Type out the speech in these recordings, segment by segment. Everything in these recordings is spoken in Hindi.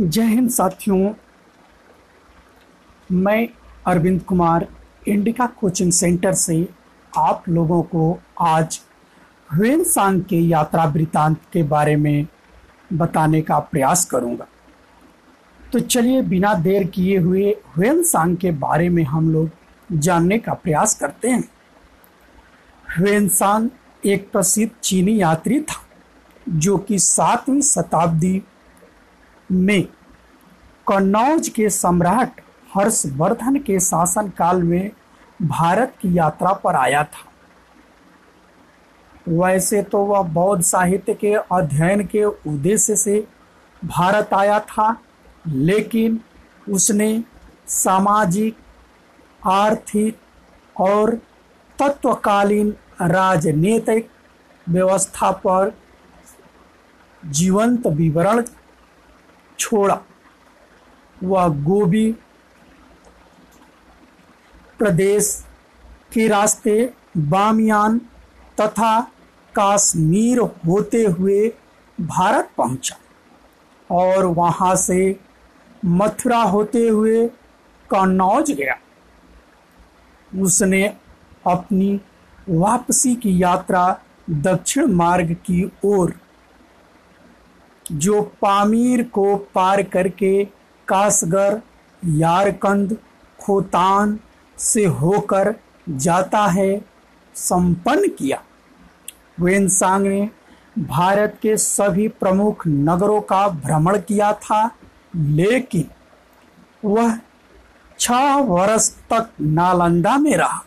जय हिंद साथियों। मैं अरविंद कुमार, इंडिका कोचिंग सेंटर से आप लोगों को आज ह्वेन सांग के यात्रा वृतांत के बारे में बताने का प्रयास करूँगा। तो चलिए, बिना देर किए हुए ह्वेन सांग के बारे में हम लोग जानने का प्रयास करते हैं। ह्वेन सांग एक प्रसिद्ध चीनी यात्री था, जो कि सातवीं शताब्दी में। कन्नौज के सम्राट हर्षवर्धन के शासन काल में भारत की यात्रा पर आया था। वैसे तो वह बौद्ध साहित्य के अध्ययन के उद्देश्य से भारत आया था, लेकिन उसने सामाजिक, आर्थिक और तत्वकालीन राजनीतिक व्यवस्था पर जीवंत विवरण छोड़ा, वह गोभी प्रदेश के रास्ते बामियान तथा काश्मीर होते हुए भारत पहुँचा और वहाँ से मथुरा होते हुए कन्नौज गया। उसने अपनी वापसी की यात्रा दक्षिण मार्ग की ओर जो पामीर को पार करके कासगर, यारकंद, खोतान से होकर जाता है, संपन्न किया। वेनसांग ने भारत के सभी प्रमुख नगरों का भ्रमण किया था, लेकिन वह छह वर्ष तक नालंदा में रहा।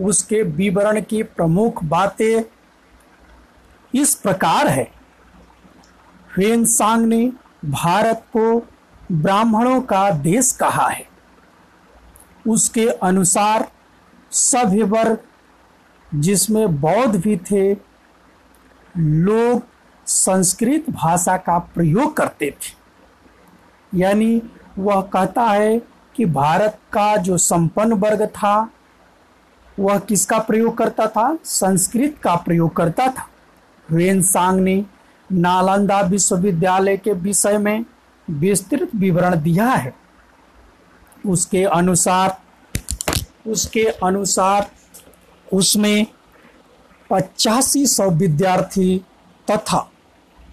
उसके विवरण की प्रमुख बातें इस प्रकार है। ह्वेनसांग ने भारत को ब्राह्मणों का देश कहा है। उसके अनुसार सभ्य वर्ग, जिसमें बौद्ध भी थे, लोग संस्कृत भाषा का प्रयोग करते थे। यानी वह कहता है कि भारत का जो संपन्न वर्ग था, वह किसका प्रयोग करता था? संस्कृत का प्रयोग करता था। वेन सांग ने नालंदा विश्वविद्यालय के विषय में विस्तृत विवरण दिया है। उसके अनुसार उसके अनुसार उसमें पचासी सौ विद्यार्थी तथा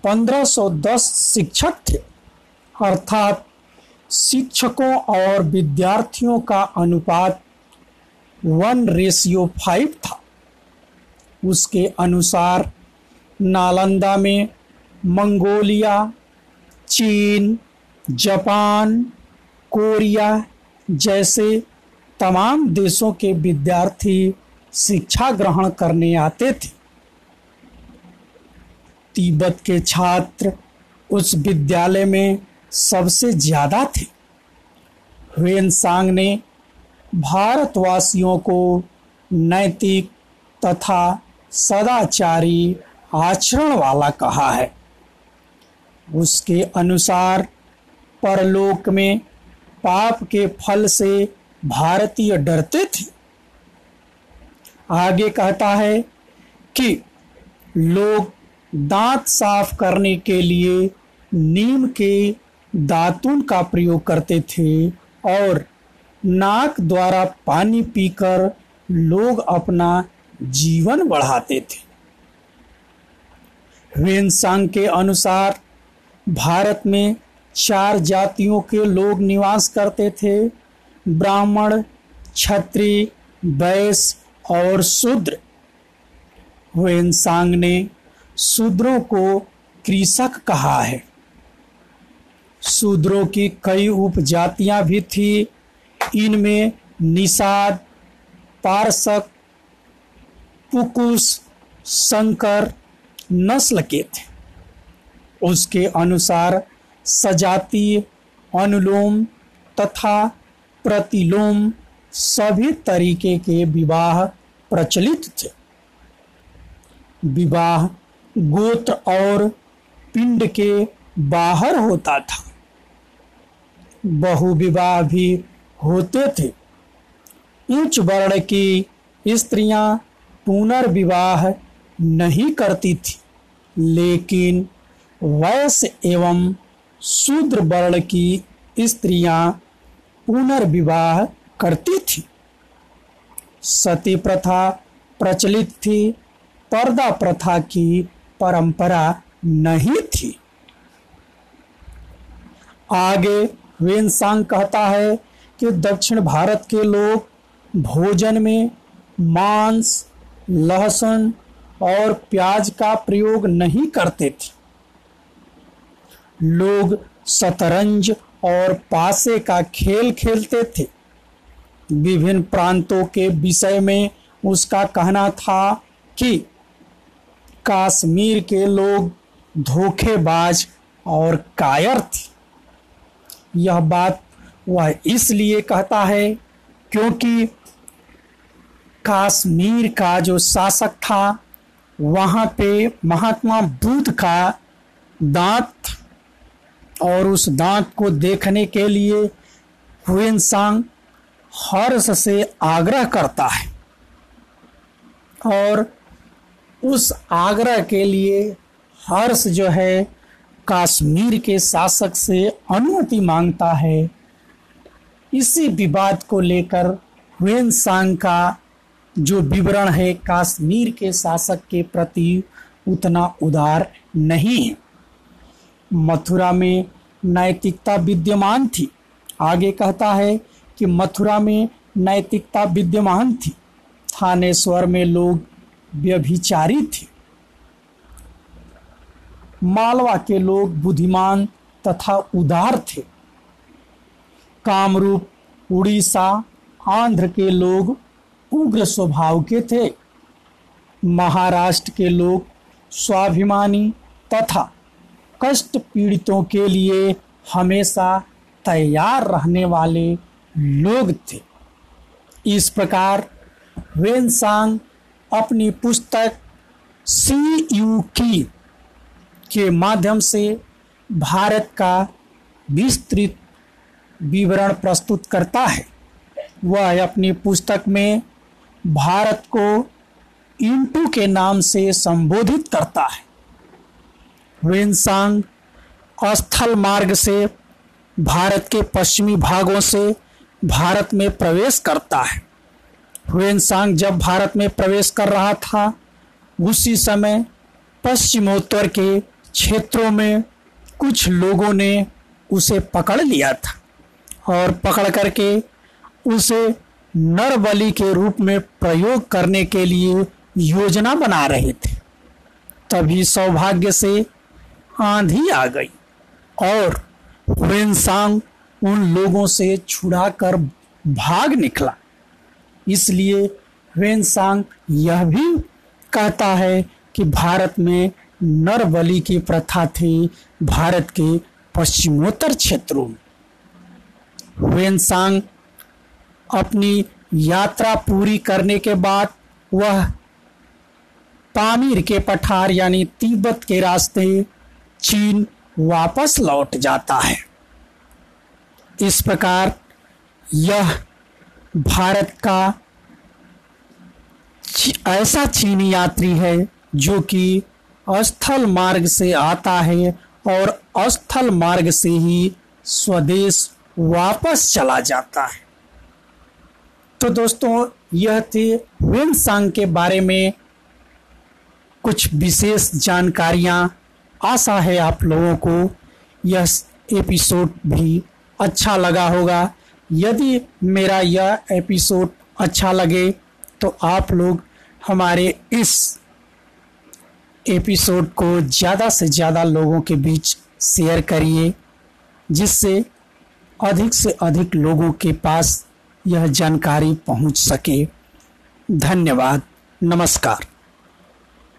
पंद्रह सौ दस शिक्षक थे। अर्थात शिक्षकों और विद्यार्थियों का अनुपात वन रेशियो फाइव था। उसके अनुसार नालंदा में मंगोलिया, चीन, जापान, कोरिया जैसे तमाम देशों के विद्यार्थी शिक्षा ग्रहण करने आते थे। तिब्बत के छात्र उस विद्यालय में सबसे ज़्यादा थे। ह्वेनसांग ने भारतवासियों को नैतिक तथा सदाचारी आचरण वाला कहा है। उसके अनुसार परलोक में पाप के फल से भारतीय डरते थे। आगे कहता है कि लोग दांत साफ़ करने के लिए नीम के दातुन का प्रयोग करते थे और नाक द्वारा पानी पीकर लोग अपना जीवन बढ़ाते थे। वेनसांग के अनुसार भारत में चार जातियों के लोग निवास करते थे, ब्राह्मण, क्षत्रिय, वैश्य और शूद्र। वेनसांग ने शूद्रों को कृषक कहा है। शूद्रों की कई उपजातियाँ भी थी। इनमें निषाद, पारसक, पुकुस, शंकर नस्ल के थे। उसके अनुसार सजातीय अनुलोम तथा प्रतिलोम सभी तरीके के विवाह प्रचलित थे। विवाह गोत्र और पिंड के बाहर होता था। बहुविवाह भी होते थे। उच्च वर्ण की स्त्रियाँ पुनर्विवाह नहीं करती थी, लेकिन वैश्य एवं शूद्र वर्ण की स्त्रियाँ पुनर्विवाह करती थी। सती प्रथा प्रचलित थी पर्दा प्रथा की परंपरा नहीं थी। आगे वेनसांग कहता है कि दक्षिण भारत के लोग भोजन में मांस, लहसुन और प्याज का प्रयोग नहीं करते थे। लोग शतरंज और पासे का खेल खेलते थे। विभिन्न प्रांतों के विषय में उसका कहना था कि कश्मीर के लोग धोखेबाज और कायर थे। यह बात वह इसलिए कहता है क्योंकि कश्मीर का जो शासक था, वहाँ पे महात्मा बुद्ध का दांत और उस दांत को देखने के लिए हुएनसांग हर्ष से आग्रह करता है। और उस आग्रह के लिए हर्ष जो है कश्मीर के शासक से अनुमति माँगता है। इसी विवाद को लेकर हुएनसांग का जो विवरण है, कश्मीर के शासक के प्रति उतना उदार नहीं है। मथुरा में नैतिकता विद्यमान थी। आगे कहता है कि मथुरा में नैतिकता विद्यमान थी। थानेश्वर में लोग व्यभिचारी थे। मालवा के लोग बुद्धिमान तथा उदार थे। कामरूप उड़ीसा, आंध्र के लोग उग्र स्वभाव के थे। महाराष्ट्र के लोग स्वाभिमानी तथा कष्ट पीड़ितों के लिए हमेशा तैयार रहने वाले लोग थे। इस प्रकार वेनसांग अपनी पुस्तक सी यू की के माध्यम से भारत का विस्तृत विवरण प्रस्तुत करता है। वह अपनी पुस्तक में भारत को इंटू के नाम से संबोधित करता है। वेनसांग स्थल मार्ग से भारत के पश्चिमी भागों से भारत में प्रवेश करता है। वेनसांग जब भारत में प्रवेश कर रहा था, उसी समय पश्चिमोत्तर के क्षेत्रों में कुछ लोगों ने उसे पकड़ लिया था और पकड़ करके उसे नरबली के रूप में प्रयोग करने के लिए योजना बना रहे थे। तभी सौभाग्य से आंधी आ गई। और वेनसांग उन लोगों से छुड़ाकर भाग निकला। इसलिए वेनसांग यह भी कहता है कि भारत में नर बलि की प्रथा थी भारत के पश्चिमोत्तर क्षेत्रों में। वेनसांग अपनी यात्रा पूरी करने के बाद वह पामीर के पठार यानी तिब्बत के रास्ते चीन वापस लौट जाता है। इस प्रकार यह भारत का ऐसा चीनी यात्री है जो कि अस्थल मार्ग से आता है और अस्थल मार्ग से ही स्वदेश वापस चला जाता है। तो दोस्तों, यह थे वेनसांग के बारे में कुछ विशेष जानकारियाँ। आशा है आप लोगों को यह एपिसोड भी अच्छा लगा होगा। यदि मेरा यह एपिसोड अच्छा लगे तो आप लोग हमारे इस एपिसोड को ज़्यादा से ज़्यादा लोगों के बीच शेयर करिए, जिससे अधिक से अधिक लोगों के पास यह जानकारी पहुँच सके। धन्यवाद। नमस्कार।